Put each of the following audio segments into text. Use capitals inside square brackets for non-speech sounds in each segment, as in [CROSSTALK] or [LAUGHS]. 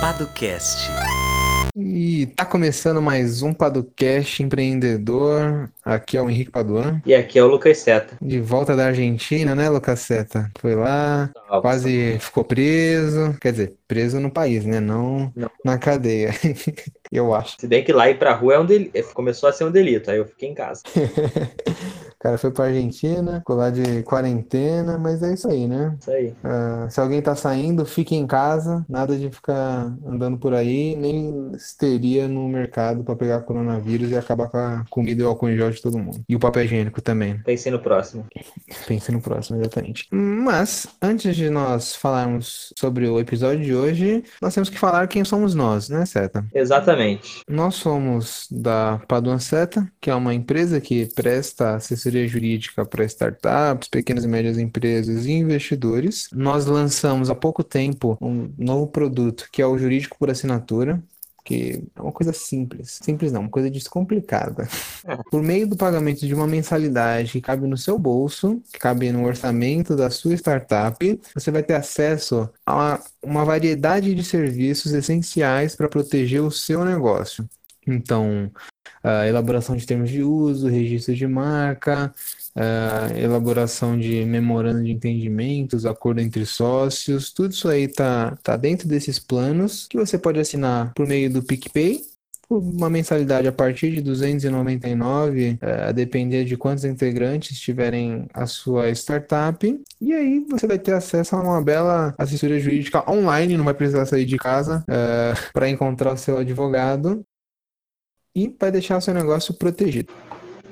Padocast. E tá começando mais um Padocast Empreendedor. Aqui é o Henrique Paduan. E aqui é o Lucas Seta. De volta da Argentina, né, Lucas Seta? Foi lá, quase ficou preso. Quer dizer, preso no país, né? Não, Não. na cadeia. [LAUGHS] Eu acho. Se bem que lá ir pra rua é um delito. começou a ser um delito, aí eu fiquei em casa. [LAUGHS] O cara foi pra Argentina, ficou lá de quarentena, mas é isso aí, né? Isso aí. Ah, se alguém tá saindo, fique em casa, nada de ficar andando por aí, nem histeria no mercado pra pegar coronavírus e acabar com a comida e o álcool em gel de todo mundo. E o papel higiênico também. Pensei no próximo. Pense no próximo, exatamente. Mas, antes de nós falarmos sobre o episódio de hoje, nós temos que falar quem somos nós, né, Seta? Exatamente. Nós somos da Paduan Seta, que é uma empresa que presta assessoria jurídica para startups, pequenas e médias empresas e investidores. Nós lançamos há pouco tempo um novo produto que é o Jurídico por Assinatura. Que é uma coisa simples. Simples não, uma coisa descomplicada. [LAUGHS] Por meio do pagamento de uma mensalidade que cabe no seu bolso, que cabe no orçamento da sua startup, você vai ter acesso a uma variedade de serviços essenciais para proteger o seu negócio. Então, a elaboração de termos de uso, registro de marca, a elaboração de memorando de entendimentos, acordo entre sócios, tudo isso aí tá, tá dentro desses planos que você pode assinar por meio do PicPay uma mensalidade a partir de 299, eh, a depender de quantos integrantes tiverem a sua startup. E aí você vai ter acesso a uma bela assessoria jurídica online, não vai precisar sair de casa para encontrar o seu advogado e vai deixar o seu negócio protegido.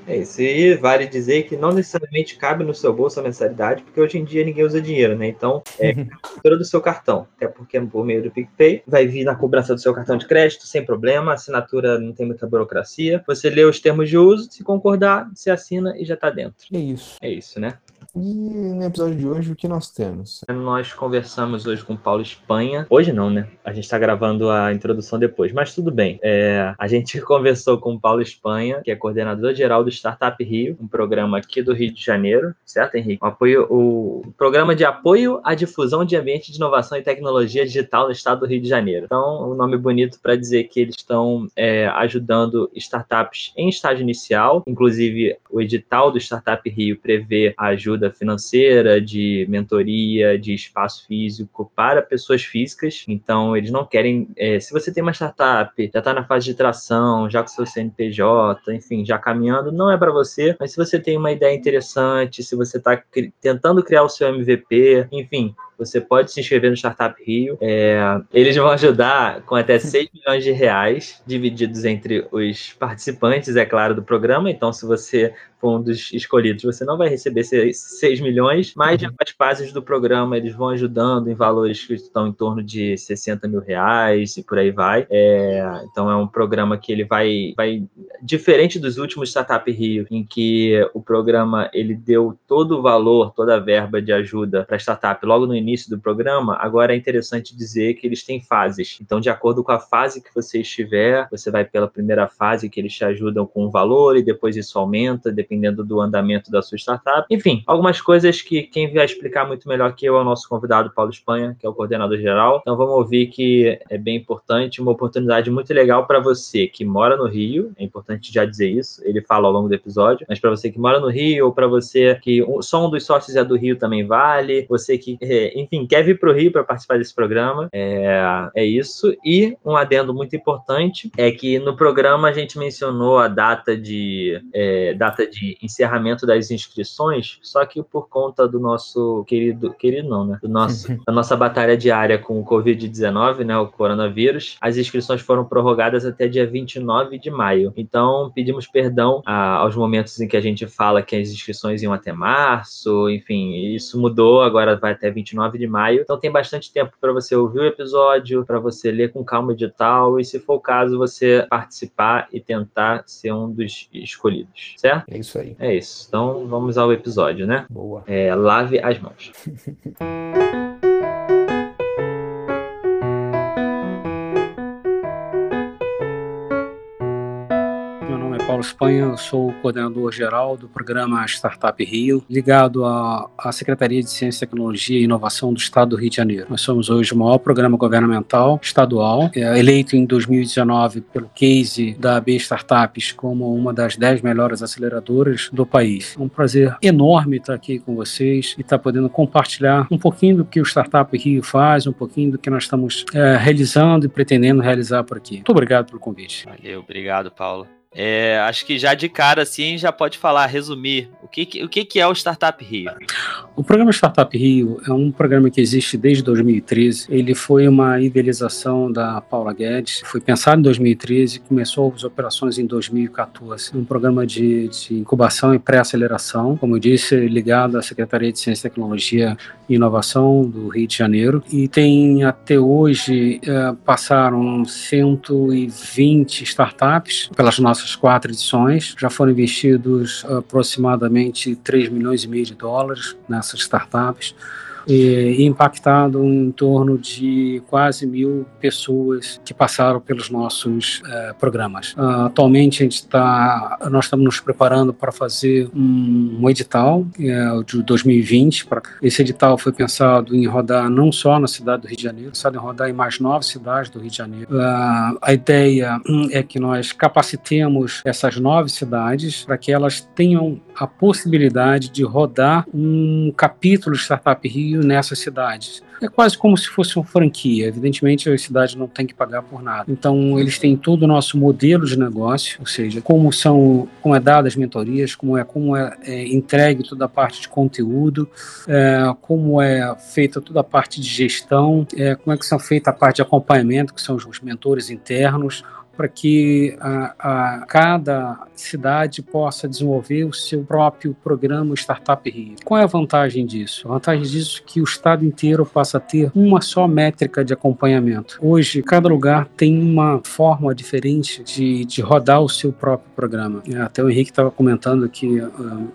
É isso. E vale dizer que não necessariamente cabe no seu bolso a mensalidade, porque hoje em dia ninguém usa dinheiro, né? Então, é a fatura do seu cartão. Até porque por meio do PicPay vai vir na cobrança do seu cartão de crédito, sem problema. A assinatura não tem muita burocracia. Você lê os termos de uso, se concordar, você assina e já tá dentro. É isso. É isso, né? E no episódio de hoje, o que nós temos? Nós conversamos hoje com Paulo Espanha. Hoje não, né? A gente está gravando a introdução depois, mas tudo bem. É, a gente [LAUGHS] conversou com Paulo Espanha, que é coordenador geral do Startup Rio, um programa aqui do Rio de Janeiro, certo, Henrique? Apoio, o programa de apoio à difusão de ambiente de inovação e tecnologia digital no estado do Rio de Janeiro. Então, um nome bonito para dizer que eles estão é, ajudando startups em estágio inicial. Inclusive, o edital do Startup Rio prevê a ajuda financeira, de mentoria, de espaço físico para pessoas físicas. Então, eles não querem. É, se você tem uma startup, já está na fase de tração, já com seu CNPJ, enfim, já caminhando, não é para você. Mas se você tem uma ideia interessante, se você está tentando criar o seu MVP, enfim, você pode se inscrever no Startup Rio. É, eles vão ajudar com até 6 milhões de reais, divididos entre os participantes, é claro, do programa. Então, se você for um dos escolhidos, você não vai receber 6 milhões, mas já faz fases do programa, eles vão ajudando em valores que estão em torno de 60 mil reais e por aí vai. É, então, é um programa que ele vai, vai diferente dos últimos Startup Rio, em que o programa ele deu todo o valor, toda a verba de ajuda para startup logo no início do programa, agora é interessante dizer que eles têm fases. Então, de acordo com a fase que você estiver, você vai pela primeira fase que eles te ajudam com o valor e depois isso aumenta, dependendo do andamento da sua startup. Enfim, algumas coisas que quem vai explicar muito melhor que eu é o nosso convidado Paulo Espanha, que é o coordenador geral. Então, vamos ouvir que é bem importante, uma oportunidade muito legal para você que mora no Rio, é importante já dizer isso, ele fala ao longo do episódio, mas para você que mora no Rio ou para você que só um dos sócios é do Rio também vale, você que é, enfim, quer vir para o Rio para participar desse programa, é, é isso. E um adendo muito importante é que no programa a gente mencionou a data de, é, data de encerramento das inscrições, só que por conta do nosso querido, querido não, né? Do nosso, [LAUGHS] da nossa batalha diária com o Covid-19, né? O coronavírus, as inscrições foram prorrogadas até dia 29 de maio. Então, pedimos perdão a, aos momentos em que a gente fala que as inscrições iam até março, enfim, isso mudou, agora vai até 29 de maio. Então tem bastante tempo para você ouvir o episódio, para você ler com calma o edital e, se for o caso, você participar e tentar ser um dos escolhidos, certo? É isso aí. É isso. Então vamos ao episódio, né? Boa. É, lave as mãos. [LAUGHS] Paulo Espanha, sou coordenador geral do programa Startup Rio, ligado à, à Secretaria de Ciência, Tecnologia e Inovação do Estado do Rio de Janeiro. Nós somos hoje o maior programa governamental estadual, é, eleito em 2019 pelo Case da AB Startups como uma das 10 melhores aceleradoras do país. É um prazer enorme estar aqui com vocês e estar podendo compartilhar um pouquinho do que o Startup Rio faz, um pouquinho do que nós estamos é, realizando e pretendendo realizar por aqui. Muito obrigado pelo convite. Valeu, obrigado, Paulo. É, acho que já de cara, assim, já pode falar, resumir, o que, o que, que é o Startup Rio? O programa Startup Rio é um programa que existe desde 2013. Ele foi uma idealização da Paula Guedes, foi pensado em 2013 e começou as operações em 2014. Um programa de, de incubação e pré-aceleração, como eu disse, ligado à Secretaria de Ciência, Tecnologia e Inovação do Rio de Janeiro. E tem até hoje, é, passaram 120 startups pelas nossas quatro edições. Já foram investidos aproximadamente 3 milhões e meio de dólares nessas startups e impactado em torno de quase mil pessoas que passaram pelos nossos uh, programas. Uh, atualmente a gente está, nós estamos nos preparando para fazer um, um edital uh, de 2020. Pra, esse edital foi pensado em rodar não só na cidade do Rio de Janeiro, pensado em rodar em mais nove cidades do Rio de Janeiro. Uh, a ideia hum, é que nós capacitemos essas nove cidades para que elas tenham a possibilidade de rodar um capítulo Startup Rio nessas cidades. É quase como se fosse uma franquia. Evidentemente, as cidades não têm que pagar por nada. Então, eles têm todo o nosso modelo de negócio, ou seja, como são, como é dadas as mentorias, como é como é, é entregue toda a parte de conteúdo, é, como é feita toda a parte de gestão, é, como é que são feita a parte de acompanhamento, que são os mentores internos, para que a, a, cada cidade possa desenvolver o seu próprio programa Startup Rio. Qual é a vantagem disso? A vantagem disso é que o estado inteiro passa a ter uma só métrica de acompanhamento. Hoje, cada lugar tem uma forma diferente de, de rodar o seu próprio programa. É, até o Henrique estava comentando que uh,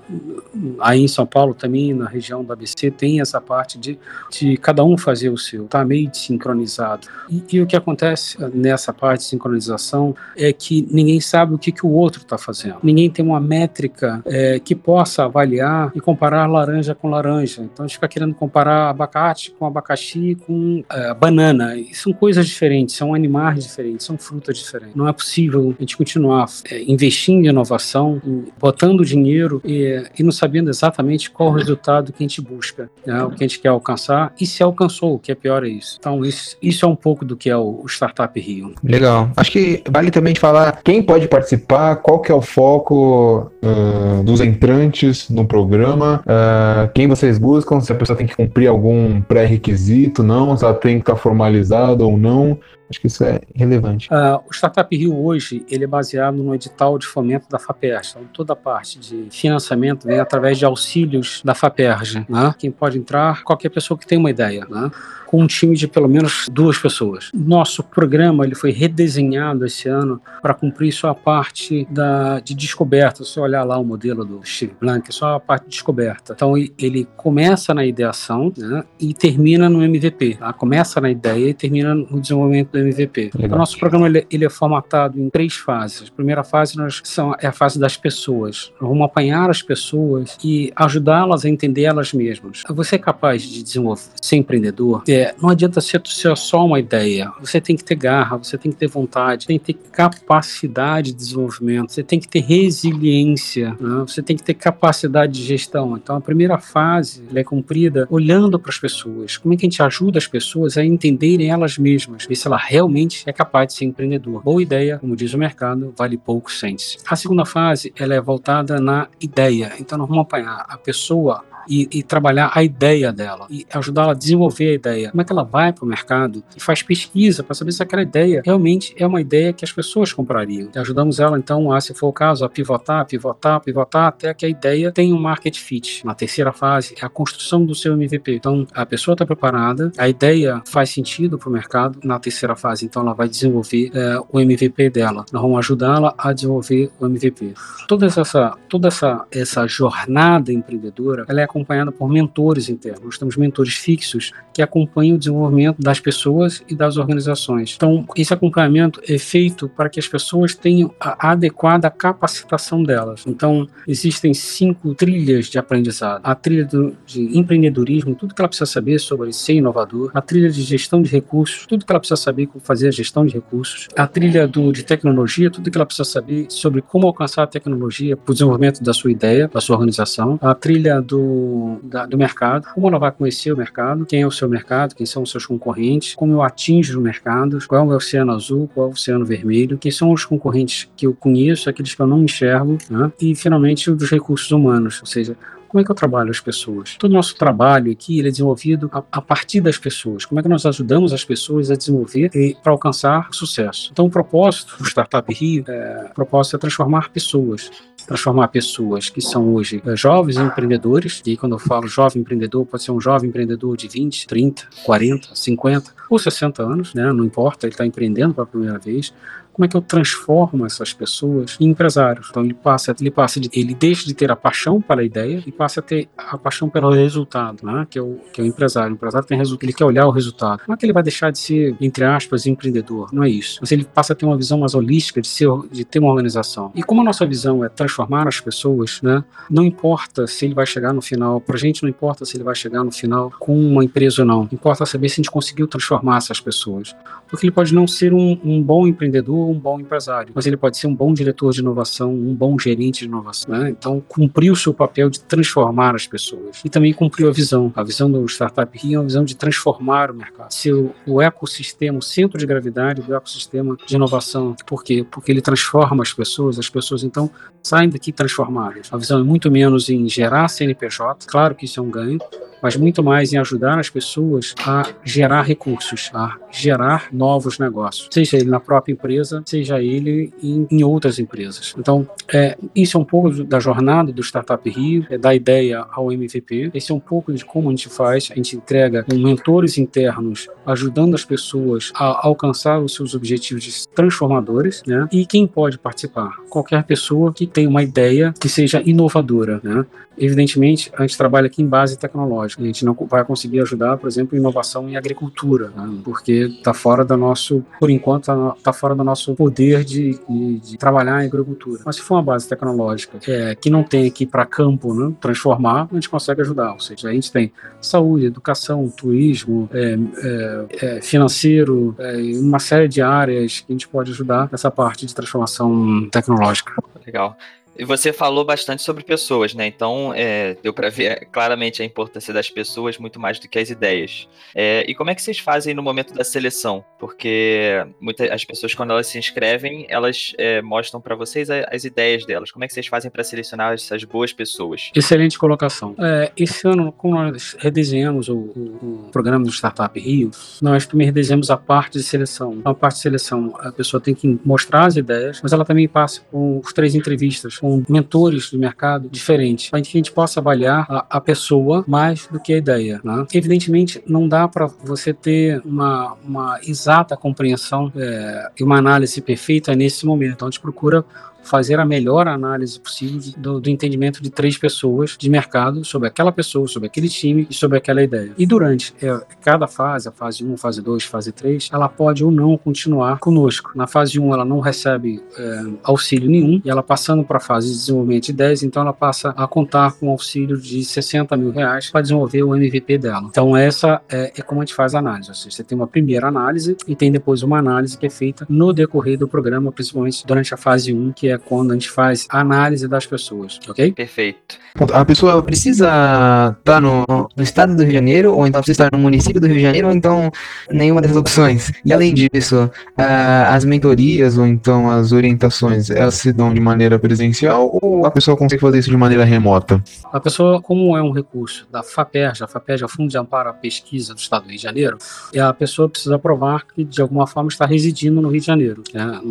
aí em São Paulo também, na região da ABC, tem essa parte de, de cada um fazer o seu. Está meio sincronizado. E, e o que acontece nessa parte de sincronização é que ninguém sabe o que, que o outro está fazendo. Ninguém tem uma métrica é, que possa avaliar e comparar laranja com laranja. Então a gente fica querendo comparar abacate com abacaxi com é, banana. E são coisas diferentes, são animais diferentes, são frutas diferentes. Não é possível a gente continuar é, investindo em inovação, botando dinheiro e, e não sabendo exatamente qual o resultado que a gente busca, né, o que a gente quer alcançar e se alcançou, o que é pior é isso. Então isso, isso é um pouco do que é o, o Startup Rio. Legal. Acho que vale também falar quem pode participar, qual que é o foco uh, dos entrantes no programa, uh, quem vocês buscam, se a pessoa tem que cumprir algum pré-requisito, não, se ela tem que estar formalizada ou não. Acho que isso é relevante. Uh, o Startup Rio hoje ele é baseado no edital de fomento da FAPERJ. Então, toda a parte de financiamento vem através de auxílios da FAPERJ. Né? Quem pode entrar, qualquer pessoa que tenha uma ideia. Né? com um time de pelo menos duas pessoas. Nosso programa ele foi redesenhado esse ano para cumprir só a parte da, de descoberta. Você olhar lá o modelo do Steve Blank, só a parte de descoberta. Então ele começa na ideação né, e termina no MVP. Tá? Começa na ideia e termina no desenvolvimento do MVP. O nosso programa ele, ele, é formatado em três fases. A primeira fase nós, são, é a fase das pessoas. Nós vamos apanhar as pessoas e ajudá-las a entender elas mesmas. Você é capaz de desenvolver, ser empreendedor? É, é, não adianta ser, ser só uma ideia. Você tem que ter garra, você tem que ter vontade, tem que ter capacidade de desenvolvimento, você tem que ter resiliência, né? você tem que ter capacidade de gestão. Então, a primeira fase é cumprida olhando para as pessoas. Como é que a gente ajuda as pessoas a entenderem elas mesmas, ver se ela realmente é capaz de ser empreendedor. Boa ideia, como diz o mercado, vale pouco sente-se. A segunda fase ela é voltada na ideia. Então, nós vamos apanhar a pessoa e, e trabalhar a ideia dela e ajudá-la a desenvolver a ideia. Como é que ela vai para o mercado e faz pesquisa para saber se aquela ideia realmente é uma ideia que as pessoas comprariam. E ajudamos ela, então, a, se for o caso, a pivotar, pivotar, pivotar até que a ideia tenha um market fit. Na terceira fase é a construção do seu MVP. Então, a pessoa está preparada, a ideia faz sentido para o mercado. Na terceira fase, então, ela vai desenvolver é, o MVP dela. Nós vamos ajudá-la a desenvolver o MVP. Toda essa, toda essa, essa jornada empreendedora, ela é acompanhada por mentores internos. Nós temos mentores fixos que acompanham o desenvolvimento das pessoas e das organizações. Então, esse acompanhamento é feito para que as pessoas tenham a adequada capacitação delas. Então, existem cinco trilhas de aprendizado: a trilha do, de empreendedorismo, tudo que ela precisa saber sobre ser inovador, a trilha de gestão de recursos, tudo que ela precisa saber como fazer a gestão de recursos, a trilha do, de tecnologia, tudo que ela precisa saber sobre como alcançar a tecnologia para o desenvolvimento da sua ideia, da sua organização, a trilha do, da, do mercado, como ela vai conhecer o mercado, quem é o seu mercado, quem são os seus concorrentes, como eu atinjo o mercado, qual é o oceano azul, qual é o oceano vermelho, quem são os concorrentes que eu conheço, aqueles que eu não enxergo, né? e finalmente os recursos humanos, ou seja, como é que eu trabalho as pessoas? Todo o nosso trabalho aqui é desenvolvido a, a, partir das pessoas. Como é que nós ajudamos as pessoas a desenvolver para alcançar sucesso? Então, o propósito do Startup Rio, é, o propósito é transformar pessoas transformar pessoas que são hoje é, jovens empreendedores, e quando eu falo jovem empreendedor, pode ser um jovem empreendedor de 20, 30, 40, 50 ou 60 anos, né? não importa, ele está empreendendo pela primeira vez, como é que eu transformo essas pessoas em empresários? Então ele passa, ele passa, de, ele deixa de ter a paixão pela ideia e passa a ter a paixão pelo resultado, né? Que é o que é o empresário. O empresário tem resultado, ele quer olhar o resultado. Não é que ele vai deixar de ser entre aspas empreendedor, não é isso. Mas ele passa a ter uma visão mais holística de ser, de ter uma organização. E como a nossa visão é transformar as pessoas, né? Não importa se ele vai chegar no final. Para a gente não importa se ele vai chegar no final com uma empresa ou não. Importa saber se a gente conseguiu transformar essas pessoas, porque ele pode não ser um, um bom empreendedor um bom empresário, mas ele pode ser um bom diretor de inovação, um bom gerente de inovação. Né? Então, cumpriu o seu papel de transformar as pessoas. E também cumpriu a visão. A visão do Startup Rio é uma visão de transformar o mercado. Ser o, o ecossistema, o centro de gravidade do ecossistema de inovação. Por quê? Porque ele transforma as pessoas, as pessoas então saem daqui transformadas. A visão é muito menos em gerar CNPJ, claro que isso é um ganho, mas muito mais em ajudar as pessoas a gerar recursos, a gerar novos negócios, seja ele na própria empresa, seja ele em, em outras empresas. Então, é, isso é um pouco da jornada do Startup Rio, é da ideia ao MVP. Esse é um pouco de como a gente faz. A gente entrega mentores internos ajudando as pessoas a alcançar os seus objetivos transformadores, né? E quem pode participar? Qualquer pessoa que tenha uma ideia que seja inovadora, né? Evidentemente, a gente trabalha aqui em base tecnológica. A gente não vai conseguir ajudar, por exemplo, inovação em agricultura, né? porque está fora da nosso, por enquanto, está tá fora do nosso poder de, de, de, trabalhar em agricultura. Mas se for uma base tecnológica é, que não tem aqui para campo, né, transformar, a gente consegue ajudar. Ou seja, a gente tem saúde, educação, turismo, é, é, é financeiro, é, uma série de áreas que a gente pode ajudar nessa parte de transformação tecnológica. Legal. E você falou bastante sobre pessoas, né? Então, é, deu para ver claramente a importância das pessoas muito mais do que as ideias. É, e como é que vocês fazem no momento da seleção? Porque muitas as pessoas, quando elas se inscrevem, elas é, mostram para vocês a, as ideias delas. Como é que vocês fazem para selecionar essas boas pessoas? Excelente colocação. É, esse ano, como nós redesenhamos o, o, o, programa do Startup Rio, nós também redesenhamos a parte de seleção. A parte de seleção, a pessoa tem que mostrar as ideias, mas ela também passa por três entrevistas com com mentores do mercado diferentes, para que a gente possa avaliar a, a, pessoa mais do que a ideia. Né? Evidentemente, não dá para você ter uma, uma exata compreensão é, e uma análise perfeita nesse momento. Então, a gente procura fazer a melhor análise possível do, do, entendimento de três pessoas de mercado sobre aquela pessoa, sobre aquele time e sobre aquela ideia. E durante é, cada fase, a fase 1, fase 2, fase 3, ela pode ou não continuar conosco. Na fase 1, ela não recebe é, auxílio nenhum e ela passando para a fase de desenvolvimento de 10, então ela passa a contar com auxílio de 60 mil reais para desenvolver o MVP dela. Então, essa é, é como a gente faz a análise. Ou seja, você tem uma primeira análise e tem depois uma análise que é feita no decorrer do programa, principalmente durante a fase 1, que é quando a gente faz análise das pessoas, ok? Perfeito. A pessoa precisa estar no, no, estado do Rio de Janeiro, ou então precisa estar no município do Rio de Janeiro, ou então nenhuma dessas opções. E além disso, uh, as mentorias ou então as orientações, elas se dão de maneira presencial ou a pessoa consegue fazer isso de maneira remota? A pessoa, como é um recurso da FAPERJ, a FAPERJ é o Fundo de Amparo à Pesquisa do Estado do Rio de Janeiro, e a pessoa precisa provar que de alguma forma está residindo no Rio de Janeiro. Né?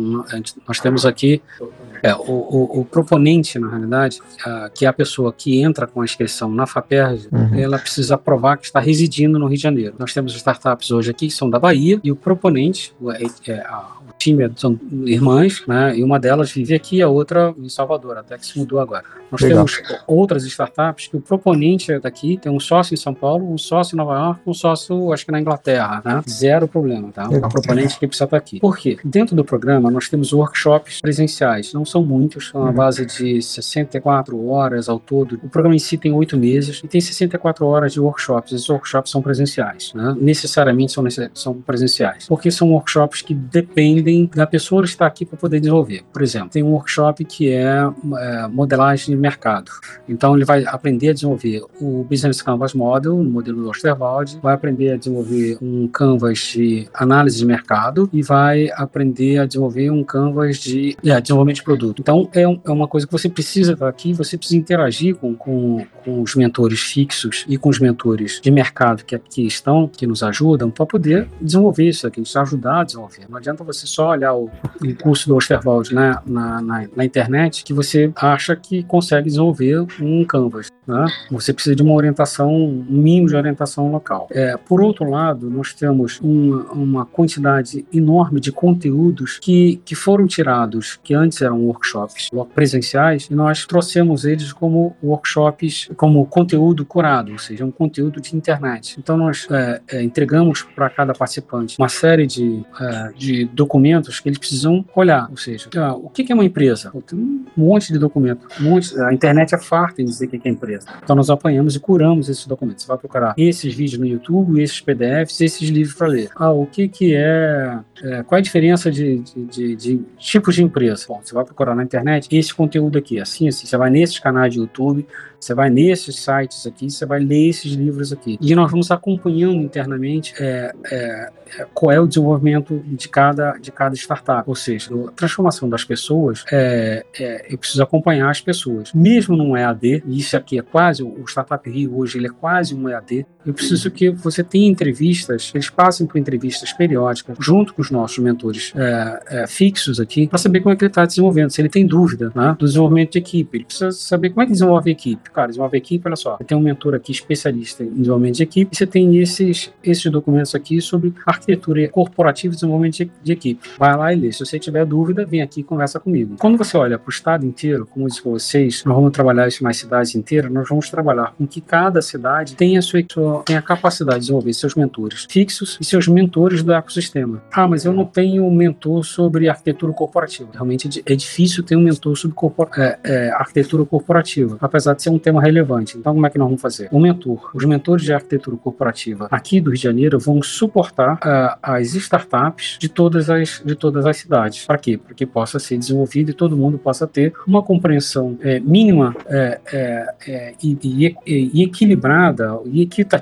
Nós temos aqui é, o, o, o, proponente, na realidade, a, que é a pessoa que entra com a inscrição na FAPERJ, uhum. ela precisa provar que está residindo no Rio de Janeiro. Nós temos startups hoje aqui que são da Bahia e o proponente, é, é, a, time são irmãs, né? E uma delas vive aqui, a outra em Salvador, até que se mudou agora. Nós Legal. temos outras startups que o proponente é daqui tem um sócio em São Paulo, um sócio em Nova York, um sócio, acho que na Inglaterra, né? Zero problema, tá? Legal. A proponente que precisa estar aqui. Por quê? Dentro do programa, nós temos workshops presenciais. Não são muitos, são a uhum. base de 64 horas ao todo. O programa em si tem oito meses e tem 64 horas de workshops. Esses workshops são presenciais, né? Necessariamente são, são presenciais. Porque são workshops que dependem da pessoa estar aqui para poder desenvolver. Por exemplo, tem um workshop que é, é modelagem de mercado. Então, ele vai aprender a desenvolver o Business Canvas Model, no modelo do Osterwald, vai aprender a desenvolver um canvas de análise de mercado e vai aprender a desenvolver um canvas de é, desenvolvimento de produto. Então, é, um, é, uma coisa que você precisa estar aqui, você precisa interagir com, com, com os mentores fixos e com os mentores de mercado que aqui estão, que nos ajudam, para poder desenvolver isso aqui, te ajudar a desenvolver. Não adianta você só olhar o, o curso do Osterwald né, na, na, na internet que você acha que consegue desenvolver um canvas. Né? Você precisa de uma orientação, um mínimo de orientação local. É, por outro lado, nós temos uma, uma quantidade enorme de conteúdos que, que foram tirados, que antes eram workshops presenciais, e nós trouxemos eles como workshops, como conteúdo curado, ou seja, um conteúdo de internet. Então, nós é, é, entregamos para cada participante uma série de, é, de documentos que eles precisam olhar, ou seja, ah, o que é uma empresa? Tem um monte de documentos, um monte, a internet é farta em dizer o que é empresa. Então, nós apanhamos e curamos esses documentos. Você vai procurar esses vídeos no YouTube, esses PDFs, esses livros para ler. Ah, o que, que é, é Qual é a diferença de, de, de, de, tipos de empresa? Bom, você vai procurar na internet esse conteúdo aqui, assim, assim. Você vai nesses canais de YouTube, você vai nesses sites aqui, você vai ler esses livros aqui. E nós vamos acompanhando internamente é, é, é qual é o desenvolvimento de cada, de cada startup. Ou seja, a transformação das pessoas, é, é, eu preciso acompanhar as pessoas. Mesmo num EAD, e isso aqui é quase, o Startup Rio hoje ele é quase um EAD, eu preciso que você tenha entrevistas, eles passem por entrevistas periódicas, junto com os nossos mentores é, é, fixos aqui, para saber como é que ele está desenvolvendo, se ele tem dúvida né, do desenvolvimento de equipe. Ele precisa saber como é que desenvolve a equipe. Cara, desenvolve a equipe, olha só, tem um mentor aqui especialista em desenvolvimento de equipe, e você tem esses, esses documentos aqui sobre arquitetura corporativa e desenvolvimento de, de equipe. Vai lá e lê. Se você tiver dúvida, vem aqui e conversa comigo. Quando você olha para o estado inteiro, como eu disse para vocês, nós vamos trabalhar isso nas cidades inteiras, nós vamos trabalhar com que cada cidade tenha a sua, tenha a capacidade de desenvolver seus mentores fixos e seus mentores do ecossistema. Ah, mas eu não tenho um mentor sobre arquitetura corporativa. Realmente é difícil ter um mentor sobre corpor é, é, arquitetura corporativa, apesar de ser um tema relevante. Então, como é que nós vamos fazer? O mentor, os mentores de arquitetura corporativa aqui do Rio de Janeiro vão suportar uh, as startups de todas as, de todas as cidades. Para quê? Para que possa ser desenvolvido e todo mundo possa ter uma compreensão é, mínima é, é, é e, e, e, equilibrada e equitativa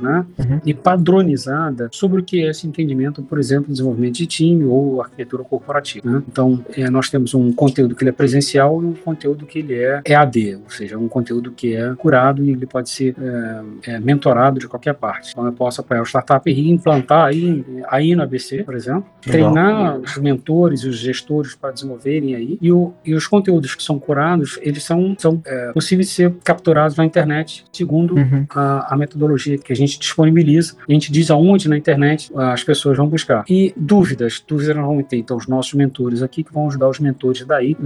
né? Uhum. e padronizada sobre o que é esse entendimento, por exemplo, desenvolvimento de time ou arquitetura corporativa. Né? Então, é, nós temos um conteúdo que ele é presencial e um conteúdo que ele é EAD, ou seja, um conteúdo que é curado e ele pode ser é, é, mentorado de qualquer parte. Então, eu posso apoiar o startup e implantar aí, aí no ABC, por exemplo, Legal. treinar os mentores e os gestores para desenvolverem aí e, o, e os conteúdos que são curados, eles são, são é, possíveis de ser capturados na internet segundo uhum. a, a, metodologia que a gente disponibiliza. A gente diz aonde na internet as pessoas vão buscar. E dúvidas, dúvidas nós vamos ter então os nossos mentores aqui que vão ajudar os mentores daí,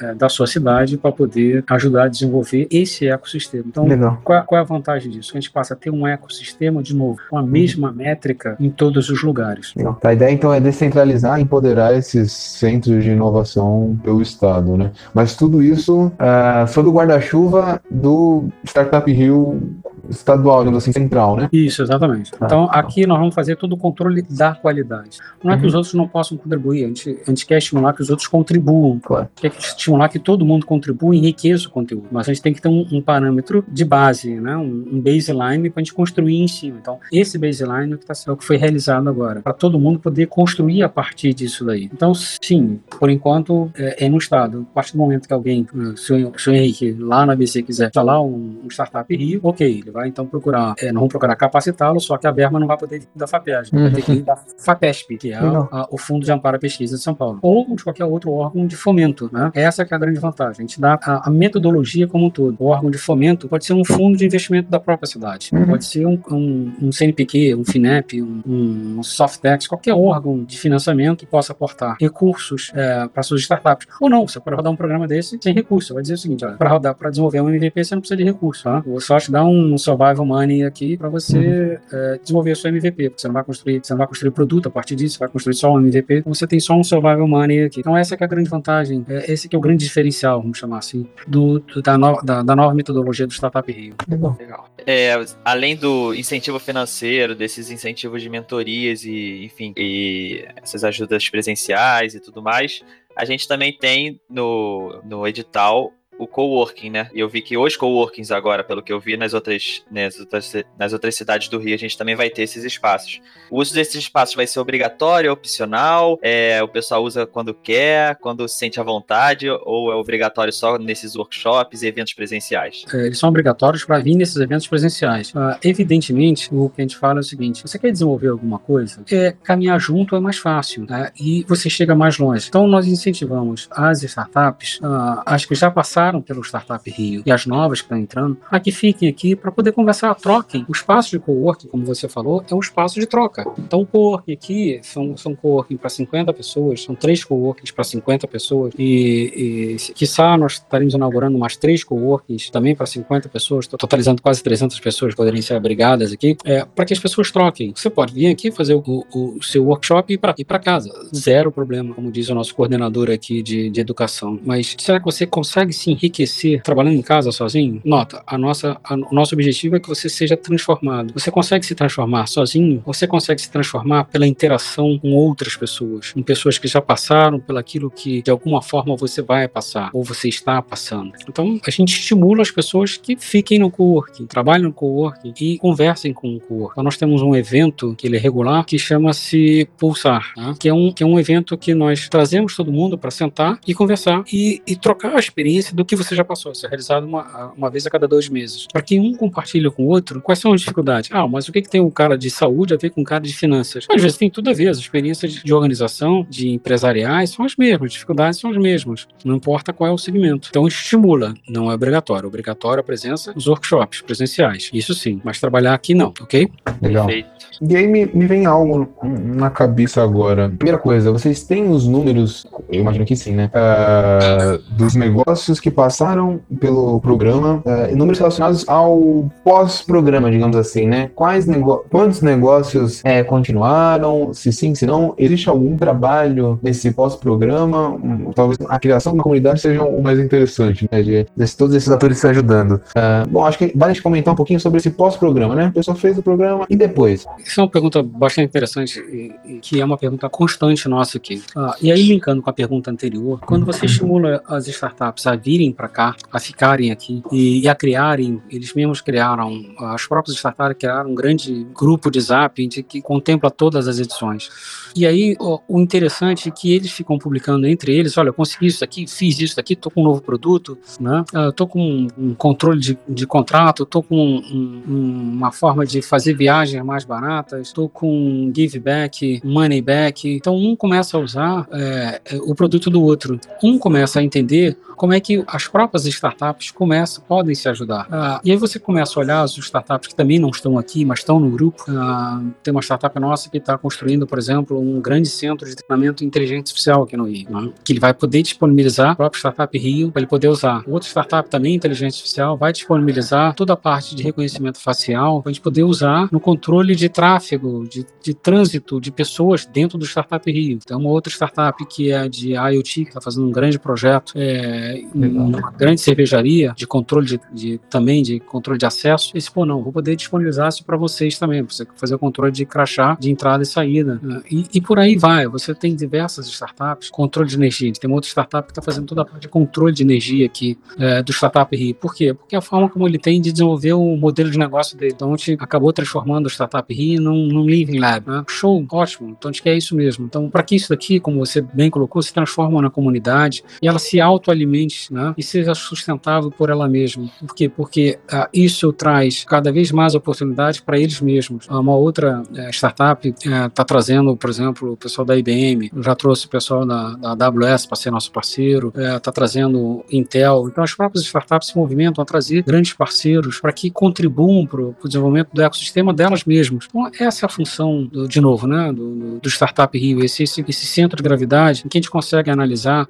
é, da sua cidade, para poder ajudar a desenvolver esse ecossistema. Então, qual, qual, é a vantagem disso? A gente passa a ter um ecossistema, de novo, com a mesma métrica em todos os lugares. Legal. A ideia, então, é descentralizar e empoderar esses centros de inovação pelo Estado, né? Mas tudo isso uh, sob o guarda-chuva do Startup Rio estadual, digamos assim, central, né? Isso, exatamente. Ah, então, tá. aqui nós vamos fazer todo o controle da qualidade. Não é uhum. que os outros não possam contribuir, a gente, a gente quer estimular que os outros contribuam. Claro. Quer estimular que todo mundo contribua e enriqueça o conteúdo. Mas a gente tem que ter um, um parâmetro de base, né? um, um baseline para a gente construir em cima. Então, esse baseline é o que, tá, é o que foi realizado agora, para todo mundo poder construir a partir disso daí. Então, sim, por enquanto, é, é no Estado. A partir do momento que alguém, o senhor, o senhor Henrique, lá na ABC quiser instalar um, um startup Rio, ok, ele vai vai então procurar, é, não vamos procurar capacitá-lo, só que a verba não vai poder vir da FAPESP, uhum. vai ter que ir da FAPESP, que é a, o Fundo de Amparo à Pesquisa de São Paulo, ou de qualquer outro órgão de fomento. Né? Essa é a grande vantagem. A gente dá a, a, metodologia como um todo. O órgão de fomento pode ser um fundo de investimento da própria cidade, uhum. pode ser um, um, um, CNPq, um FINEP, um, um Softex, qualquer órgão de financiamento que possa aportar recursos é, para suas startups. Ou não, você pode rodar um programa desse sem recurso. Vai dizer o seguinte: para rodar, para desenvolver um MVP, você não precisa de recurso. Tá? Vou só te dar um survival money aqui para você uhum. é, desenvolver o seu MVP, porque você não vai construir, você não vai construir produto a partir disso, você vai construir só um MVP, então você tem só um survival money aqui. Então essa é, é a grande vantagem, é, esse que é o grande diferencial, vamos chamar assim, do, do da, no, da, da, nova metodologia do Startup Rio. Legal. Legal. É, além do incentivo financeiro, desses incentivos de mentorias e, enfim, e essas ajudas presenciais e tudo mais, a gente também tem no, no edital o coworking, né? E eu vi que os coworkings agora, pelo que eu vi nas outras, nas outras, nas outras cidades do Rio, a gente também vai ter esses espaços. O uso desses espaços vai ser obrigatório, opcional? É, o pessoal usa quando quer, quando se sente à vontade, ou é obrigatório só nesses workshops e eventos presenciais? É, eles são obrigatórios para vir nesses eventos presenciais. Uh, evidentemente, o que a gente fala é o seguinte: você quer desenvolver alguma coisa? É, caminhar junto é mais fácil né? e você chega mais longe. Então, nós incentivamos as startups, uh, as que já passaram passaram pelo Startup Rio e as novas que estão entrando, a que fiquem aqui para poder conversar, troquem. O espaço de coworking, como você falou, é um espaço de troca. Então, o coworking aqui são, são coworking para 50 pessoas, são três coworkings para 50 pessoas, e, e quiçá nós estaremos inaugurando mais três coworkings também para 50 pessoas, totalizando quase 300 pessoas poderiam ser abrigadas aqui, é, para que as pessoas troquem. Você pode vir aqui fazer o, o, o seu workshop e ir para casa. Zero problema, como diz o nosso coordenador aqui de, de educação. Mas será que você consegue sim enriquecer trabalhando em casa sozinho, nota, a nossa, a, o nosso objetivo é que você seja transformado. Você consegue se transformar sozinho? Você consegue se transformar pela interação com outras pessoas, com pessoas que já passaram pelaquilo que de alguma forma você vai passar ou você está passando. Então, a gente estimula as pessoas que fiquem no coworking, trabalhem no coworking e conversem com o coworking. Então, nós temos um evento que ele é regular que chama-se Pulsar, né? que, é um, que é um evento que nós trazemos todo mundo para sentar e conversar e, e trocar a experiência do que você já passou. Isso é realizado uma, uma vez a cada dois meses. Para que um compartilhe com o outro, quais são as dificuldades? Ah, mas o que, que tem um cara de saúde a ver com um cara de finanças? Às vezes tem tudo a ver. As experiências de organização, de empresariais, são as mesmas. As dificuldades são as mesmas. Não importa qual é o segmento. Então, estimula. Não é obrigatório. Obrigatório a presença nos workshops presenciais. Isso sim. Mas trabalhar aqui não, ok? Legal. Perfeito. E aí me, me vem algo na cabeça agora. Primeira coisa, vocês têm os números, eu imagino que sim, né? Uh, dos negócios que passaram pelo programa, uh, números relacionados ao pós-programa, digamos assim, né? Quais nego quantos negócios é, continuaram? Se sim, se não, existe algum trabalho nesse pós-programa? Um, talvez a criação da comunidade seja o mais interessante, né? De, de todos esses atores se ajudando. Uh, bom, acho que vale a gente comentar um pouquinho sobre esse pós-programa, né? A pessoa fez o programa e depois? Isso é uma pergunta bastante interessante e, e que é uma pergunta constante nossa aqui. Ah, e aí, linkando com a pergunta anterior, quando você estimula as startups a virem para cá, a ficarem aqui e, e, a criarem, eles mesmos criaram, as próprias startups criaram um grande grupo de Zap que contempla todas as edições. E aí, o, o, interessante é que eles ficam publicando entre eles: olha, eu consegui isso aqui, fiz isso aqui, tô com um novo produto, né? Uh, tô com um, um controle de, de, contrato, tô com um, uma forma de fazer viagens mais baratas estou com give back, money back. Então um começa a usar é, o produto do outro. Um começa a entender como é que as próprias startups começam, podem se ajudar. Ah, e aí você começa a olhar as startups que também não estão aqui, mas estão no grupo. Ah, tem uma startup nossa que está construindo, por exemplo, um grande centro de treinamento de inteligência artificial aqui no Rio, né? que ele vai poder disponibilizar, o próprio Startup Rio, para ele poder usar. Outra startup também, inteligência artificial, vai disponibilizar toda a parte de reconhecimento facial para a gente poder usar no controle de tráfego, de, de trânsito de pessoas dentro do Startup Rio. Tem uma outra startup que é de IoT, que está fazendo um grande projeto é, uma grande cervejaria de controle de, de, também de controle de acesso, esse pô não, vou poder disponibilizar isso para vocês também, para você fazer o controle de crachá de entrada e saída e, e, por aí vai. Você tem diversas startups, controle de energia. Tem uma outra startup que está fazendo toda a parte de controle de energia aqui é, do startup RI. Por quê? Porque a forma como ele tem de desenvolver o modelo de negócio dele. Então a gente acabou transformando o startup RI num, num living lab. Né? Show, ótimo. Então a gente quer isso mesmo. Então para que isso daqui, como você bem colocou, se transforma na comunidade e ela se autoalimenta né, e seja sustentável por ela mesma. Por quê? Porque ah, isso traz cada vez mais oportunidades para eles mesmos. Uma outra é, startup está é, trazendo, por exemplo, o pessoal da IBM, já trouxe o pessoal da, da AWS para ser nosso parceiro, está é, trazendo Intel. Então, as próprias startups se movimentam a trazer grandes parceiros para que contribuam para o desenvolvimento do ecossistema delas mesmas. Então, essa é a função, do, de novo, né, do, do Startup Rio, esse, esse, esse, centro de gravidade em que a gente consegue analisar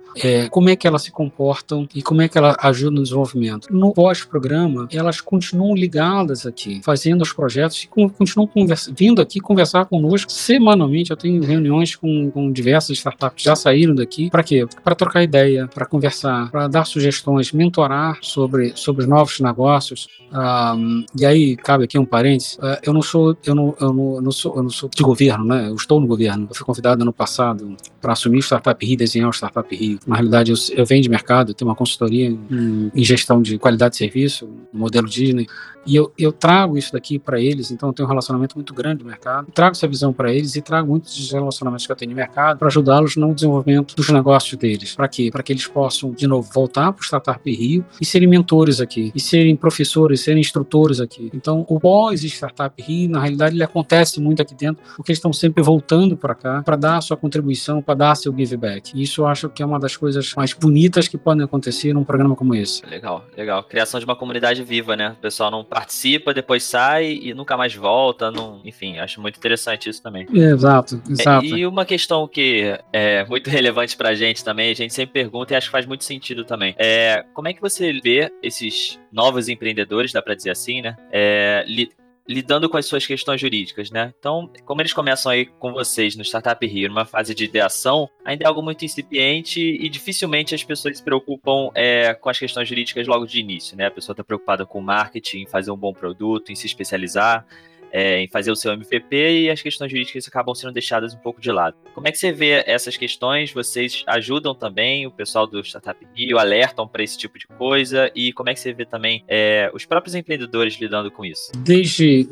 como é que elas se comportam e como é que ela ajuda no desenvolvimento. No pós-programa, elas continuam ligadas aqui, fazendo os projetos e continuam vindo aqui conversar conosco semanalmente. Eu tenho reuniões com, com diversas startups que já saíram daqui. Para quê? Para trocar ideia, para conversar, para dar sugestões, mentorar sobre, sobre novos negócios. Um, e aí, cabe aqui um parênteses, uh, eu não sou, eu não, eu não, eu não sou, eu não sou de governo, né? Eu estou no governo. Eu fui convidado ano passado para assumir Startup Rio, desenhar o Startup Rio. Na realidade, eu, eu venho de mercado, eu tenho uma consultoria em, em gestão de qualidade de serviço, modelo Disney. E eu, eu trago isso daqui para eles, então eu tenho um relacionamento muito grande no mercado, trago essa visão para eles e trago muitos dos relacionamentos que eu tenho no mercado para ajudá-los no desenvolvimento dos negócios deles. Para quê? Para que eles possam, de novo, voltar para o Startup Rio e serem mentores aqui, e serem professores, serem instrutores aqui. Então, o pós-Startup Rio, na realidade, ele acontece muito aqui dentro, porque eles estão sempre voltando para cá para dar a sua contribuição, para dar seu give back. E isso eu acho que é uma das coisas mais bonitas que podem acontecer num programa como esse. Legal, legal. Criação de uma comunidade viva, né? O pessoal não participa, depois sai e nunca mais volta. Não... Enfim, acho muito interessante isso também. Exato, exato. É, e uma questão que é muito [LAUGHS] relevante pra gente também, a gente sempre pergunta e acho que faz muito sentido também. É, como é que você vê esses novos empreendedores, dá pra dizer assim, né? É, lidando com as suas questões jurídicas, né? Então, como eles começam aí com vocês no Startup Rio, numa fase de ideação, ainda é algo muito incipiente e dificilmente as pessoas se preocupam é, com as questões jurídicas logo de início, né? A pessoa está preocupada com marketing, em fazer um bom produto, em se especializar é, em fazer o seu MVP e as questões jurídicas acabam sendo deixadas um pouco de lado. Como é que você vê essas questões? Vocês ajudam também o pessoal do Startup Rio, alertam para esse tipo de coisa? E como é que você vê também é, os próprios empreendedores lidando com isso? Desde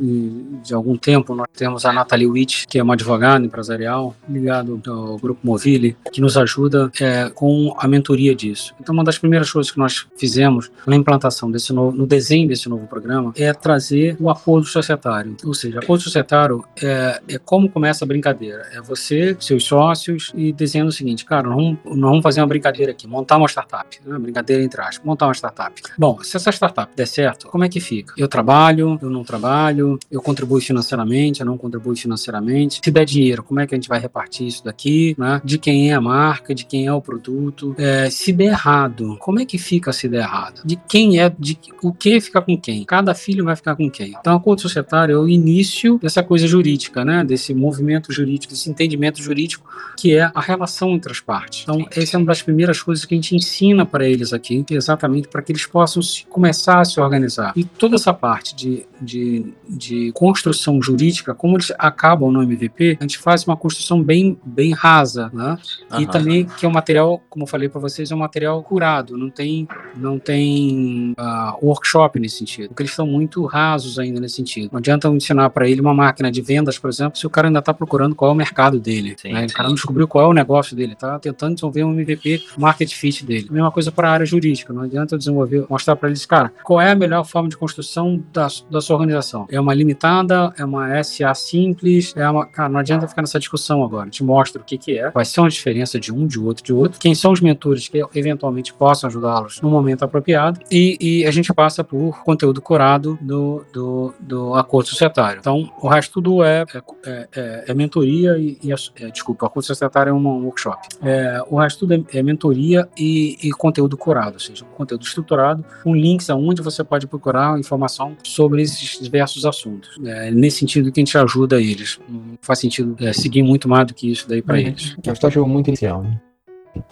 de algum tempo, nós temos a Nathalie Witt, que é uma advogada empresarial ligado ao Grupo Movile, que nos ajuda é, com a mentoria disso. Então, uma das primeiras coisas que nós fizemos na implantação desse novo, no desenho desse novo programa, é trazer o acordo societário. Ou seja, acordo societário é, é como começa a brincadeira. É você, seus sócios, e desenhando o seguinte, cara, nós vamos, vamos fazer uma brincadeira aqui, montar uma startup. Né? Brincadeira entre aspas, montar uma startup. Bom, se essa startup der certo, como é que fica? Eu trabalho, eu não trabalho, eu contribuo financeiramente, eu não contribuo financeiramente. Se der dinheiro, como é que a gente vai repartir isso daqui? Né? De quem é a marca, de quem é o produto. É, se der errado, como é que fica se der errado? De quem é, de o que fica com quem? Cada filho vai ficar com quem? Então, acordo societário eu início dessa coisa jurídica, né? Desse movimento jurídico, desse entendimento jurídico, que é a relação entre as partes. Então, essa é uma das primeiras coisas que a gente ensina para eles aqui, exatamente para que eles possam se, começar a se organizar. E toda essa parte de, de, de construção jurídica, como eles acabam no MVP, a gente faz uma construção bem, bem rasa, né? E também que é um material, como eu falei para vocês, é um material curado, não tem, não tem uh, workshop nesse sentido, porque eles estão muito rasos ainda nesse sentido. Não adianta ensinar para ele uma máquina de vendas, por exemplo, se o cara ainda está procurando qual é o mercado dele. Sim, né? O cara não descobriu qual é o negócio dele, está tentando desenvolver um MVP, market fit dele. A mesma coisa para a área jurídica. Não adianta eu desenvolver, mostrar para eles, cara, qual é a melhor forma de construção da, da sua organização. É uma limitada, é uma SA simples, é uma. Cara, não adianta ficar nessa discussão agora. Te mostra o que, que é, quais são as diferenças de um, de outro, de outro, quem são os mentores que eventualmente possam ajudá-los no momento apropriado, e, e, a gente passa por conteúdo curado do, do, do acordo societário. Então, o resto tudo é, é, é, é mentoria e, e é, desculpa, a curso societário é um, um workshop. É, o resto tudo é, é mentoria e, e, conteúdo curado, ou seja, um conteúdo estruturado, com links aonde você pode procurar informação sobre esses diversos assuntos. É nesse sentido que a gente ajuda eles. Não faz sentido é, seguir muito mais do que isso daí para uhum. eles. É um jogo muito inicial, né?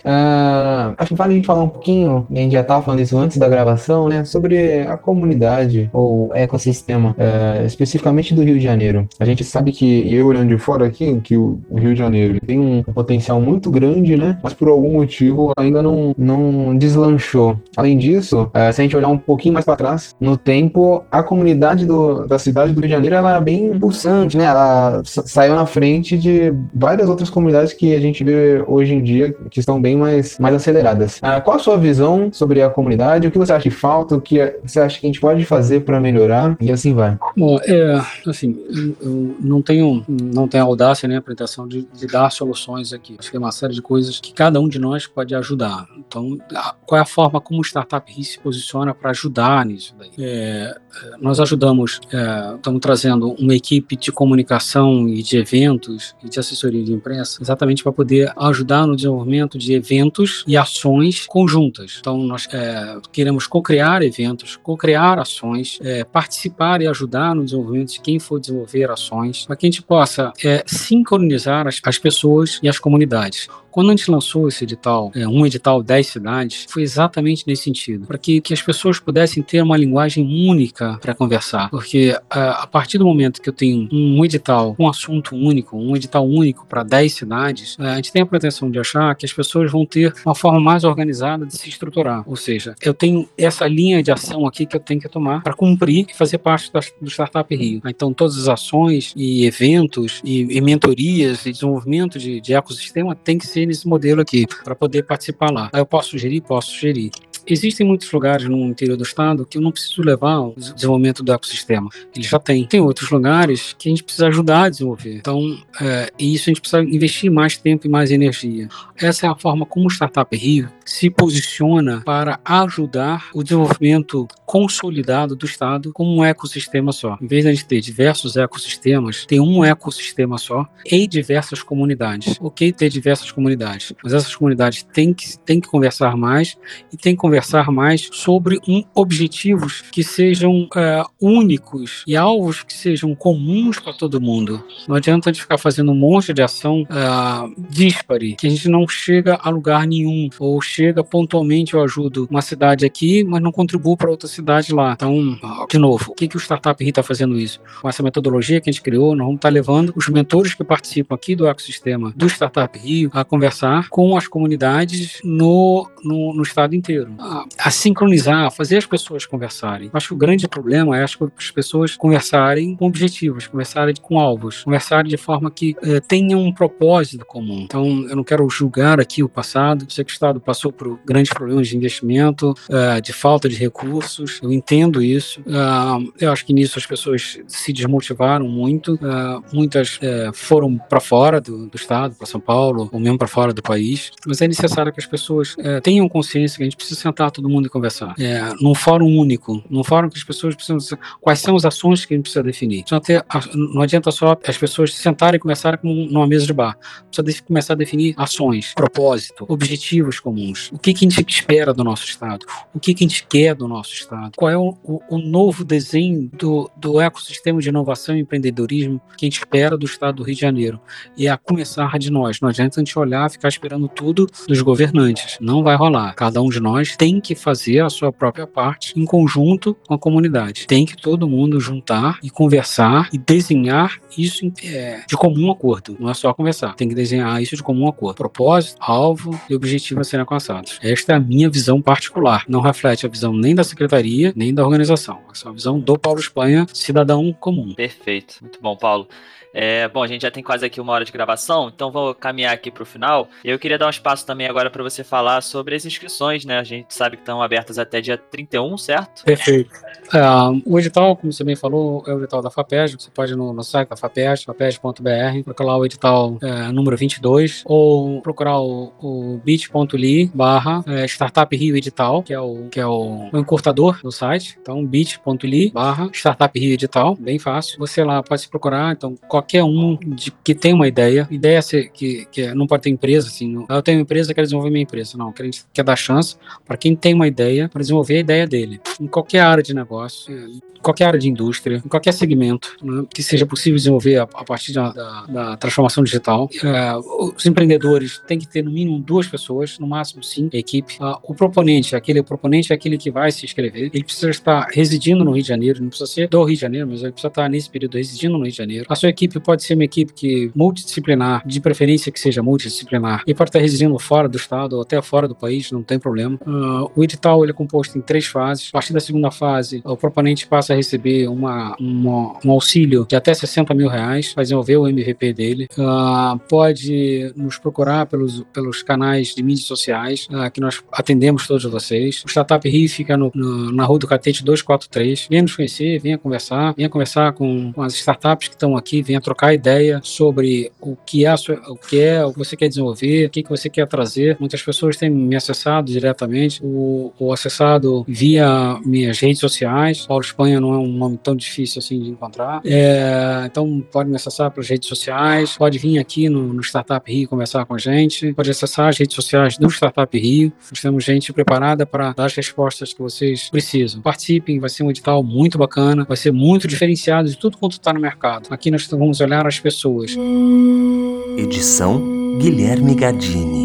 Uh, acho que vale a gente falar um pouquinho, a gente já estava falando isso antes da gravação, né? Sobre a comunidade ou ecossistema, uh, especificamente do Rio de Janeiro. A gente sabe que, eu olhando de fora aqui, que o, Rio de Janeiro tem um potencial muito grande, né? Mas por algum motivo ainda não, não deslanchou. Além disso, uh, se a gente olhar um pouquinho mais para trás, no tempo, a comunidade do, da cidade do Rio de Janeiro ela era bem pulsante, né? Ela saiu na frente de várias outras comunidades que a gente vê hoje em dia que estão são bem mais, mais aceleradas. Ah, qual a sua visão sobre a comunidade? O que você acha que falta? O que você acha que a gente pode fazer para melhorar? E assim vai. Bom, é, assim, eu não tenho, não tenho audácia nem né, pretensão de, de, dar soluções aqui. Acho que é uma série de coisas que cada um de nós pode ajudar. Então, qual é a forma como o Startup RI se posiciona para ajudar nisso daí? É, nós ajudamos, é, estamos trazendo uma equipe de comunicação e de eventos e de assessoria de imprensa exatamente para poder ajudar no desenvolvimento de eventos e ações conjuntas. Então, nós é, queremos co-criar eventos, co-criar ações, é, participar e ajudar no desenvolvimento de quem for desenvolver ações, para que a gente possa é, sincronizar as, as pessoas e as comunidades. Quando a gente lançou esse edital, é, um edital 10 cidades, foi exatamente nesse sentido, para que, que as pessoas pudessem ter uma linguagem única para conversar. Porque a, a, partir do momento que eu tenho um edital, um assunto único, um edital único para 10 cidades, é, a gente tem a pretensão de achar que as pessoas vão ter uma forma mais organizada de se estruturar. Ou seja, eu tenho essa linha de ação aqui que eu tenho que tomar para cumprir e fazer parte da, do Startup Rio. Então, todas as ações e eventos e, e mentorias e desenvolvimento de, de ecossistema tem que ser nesse modelo aqui, para poder participar lá. Aí eu posso sugerir? Posso sugerir. Existem muitos lugares no interior do estado que eu não preciso levar o desenvolvimento do ecossistema. Ele já tem. Tem outros lugares que a gente precisa ajudar a desenvolver. Então, é, isso a gente precisa investir mais tempo e mais energia. Essa é a forma como o Startup Rio se posiciona para ajudar o desenvolvimento consolidado do Estado como um ecossistema só. Em vez de a gente ter diversos ecossistemas, tem um ecossistema só e diversas comunidades. Ok ter diversas comunidades, mas essas comunidades têm que, têm que conversar mais e têm que conversar mais sobre um, objetivos que sejam é, únicos e alvos que sejam comuns para todo mundo. Não adianta de ficar fazendo um monte de ação é, díspare, que a gente não chega a lugar nenhum ou chega pontualmente, eu ajudo uma cidade aqui, mas não contribuo para outra cidade lá. Então, de novo, o que, que o Startup Rio está fazendo isso? Com essa metodologia que a gente criou, nós vamos estar tá levando os mentores que participam aqui do ecossistema do Startup Rio a conversar com as comunidades no, no, no estado inteiro. A, a, sincronizar, a fazer as pessoas conversarem. Acho que o grande problema é acho que as pessoas conversarem com objetivos, conversarem com alvos, conversarem de forma que eh, tenham um propósito comum. Então, eu não quero julgar aqui o passado, sei que o Estado passou por grandes problemas de investimento, uh, de falta de recursos. Eu entendo isso. Uh, eu acho que nisso as pessoas se desmotivaram muito. Uh, muitas foram para fora do, do estado, para São Paulo, ou mesmo para fora do país. Mas é necessário que as pessoas tenham consciência que a gente precisa sentar todo mundo e conversar. num fórum único, num fórum que as pessoas precisam dizer quais são as ações que a gente precisa definir. Não, ter, não adianta só as pessoas sentarem e começarem numa mesa de bar. Precisa começar a definir ações, propósito, objetivos comuns o que, que a gente espera do nosso Estado, o que, que a gente quer do nosso Estado, qual é o, o, o novo desenho do, do ecossistema de inovação e empreendedorismo que a gente espera do Estado do Rio de Janeiro. E é a começar de nós. Não adianta a gente olhar, ficar esperando tudo dos governantes. Não vai rolar. Cada um de nós tem que fazer a sua própria parte em conjunto com a comunidade. Tem que todo mundo juntar e conversar e desenhar isso é, de comum acordo. Não é só conversar. Tem que desenhar isso de comum acordo. Propósito, alvo e objetivo a serem alcançados. Esta é a minha visão particular. Não reflete a visão nem da secretaria, nem da organização. Essa é a visão do Paulo Espanha, cidadão comum. Perfeito. Muito bom, Paulo. É, bom, a gente já tem quase aqui uma hora de gravação, então vou caminhar aqui para o final. Eu queria dar um espaço também agora para você falar sobre as inscrições, né? A gente sabe que estão abertas até dia 31, certo? Perfeito. É, o edital, como você bem falou, é o edital da FAPES. Você pode ir no, no site da FAPES, fapes.br, procurar o edital é, número 22, ou procurar o, o bit.ly barra é, Startup Rio Edital, que é o, que é o, o encurtador do site. Então, bit.ly barra Startup Rio Edital, bem fácil. Você lá pode se procurar, então, qualquer um de, que tem uma ideia, ideia que, que não pode ter empresa, assim, eu tenho uma empresa, quero desenvolver minha empresa, não, gente quer dar chance para quem tem uma ideia para desenvolver a ideia dele, em qualquer área de negócio, qualquer área de indústria, em qualquer segmento né, que seja possível desenvolver a, a partir da, da, da, transformação digital. É, os empreendedores têm que ter no mínimo duas pessoas, no máximo cinco, equipe. Uh, o proponente, aquele o proponente é aquele que vai se inscrever. Ele precisa estar residindo no Rio de Janeiro, não precisa ser do Rio de Janeiro, mas ele precisa estar nesse período residindo no Rio de Janeiro. A sua equipe pode ser uma equipe que multidisciplinar, de preferência que seja multidisciplinar, e pode estar residindo fora do estado ou até fora do país, não tem problema. Uh, o edital ele é composto em três fases. A partir da segunda fase, o proponente passa a receber uma, uma um auxílio de até 60 mil reais para desenvolver o MVP dele. Uh, pode nos procurar pelos, pelos canais de mídias sociais, uh, que nós atendemos todos vocês. O Startup Rio fica no, no, na Rua do Catete 243. Venha nos conhecer, venha conversar, venha conversar com, com as startups que estão aqui, venha trocar ideia sobre o que é, o que é, o que você quer desenvolver, o que, que você quer trazer. Muitas pessoas têm me acessado diretamente, o, o acessado via minhas redes sociais. Paulo Espanha não é um nome tão difícil assim de encontrar. É, então pode me acessar pelas redes sociais, pode vir aqui no, no Startup Rio conversar com a gente, pode acessar as redes sociais do Startup Rio. Nós temos gente preparada para dar as respostas que vocês precisam. Participem, vai ser um edital muito bacana, vai ser muito diferenciado de tudo quanto está no mercado. Aqui nós vamos olhar as pessoas. Edição Guilherme Gadini.